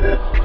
Yeah.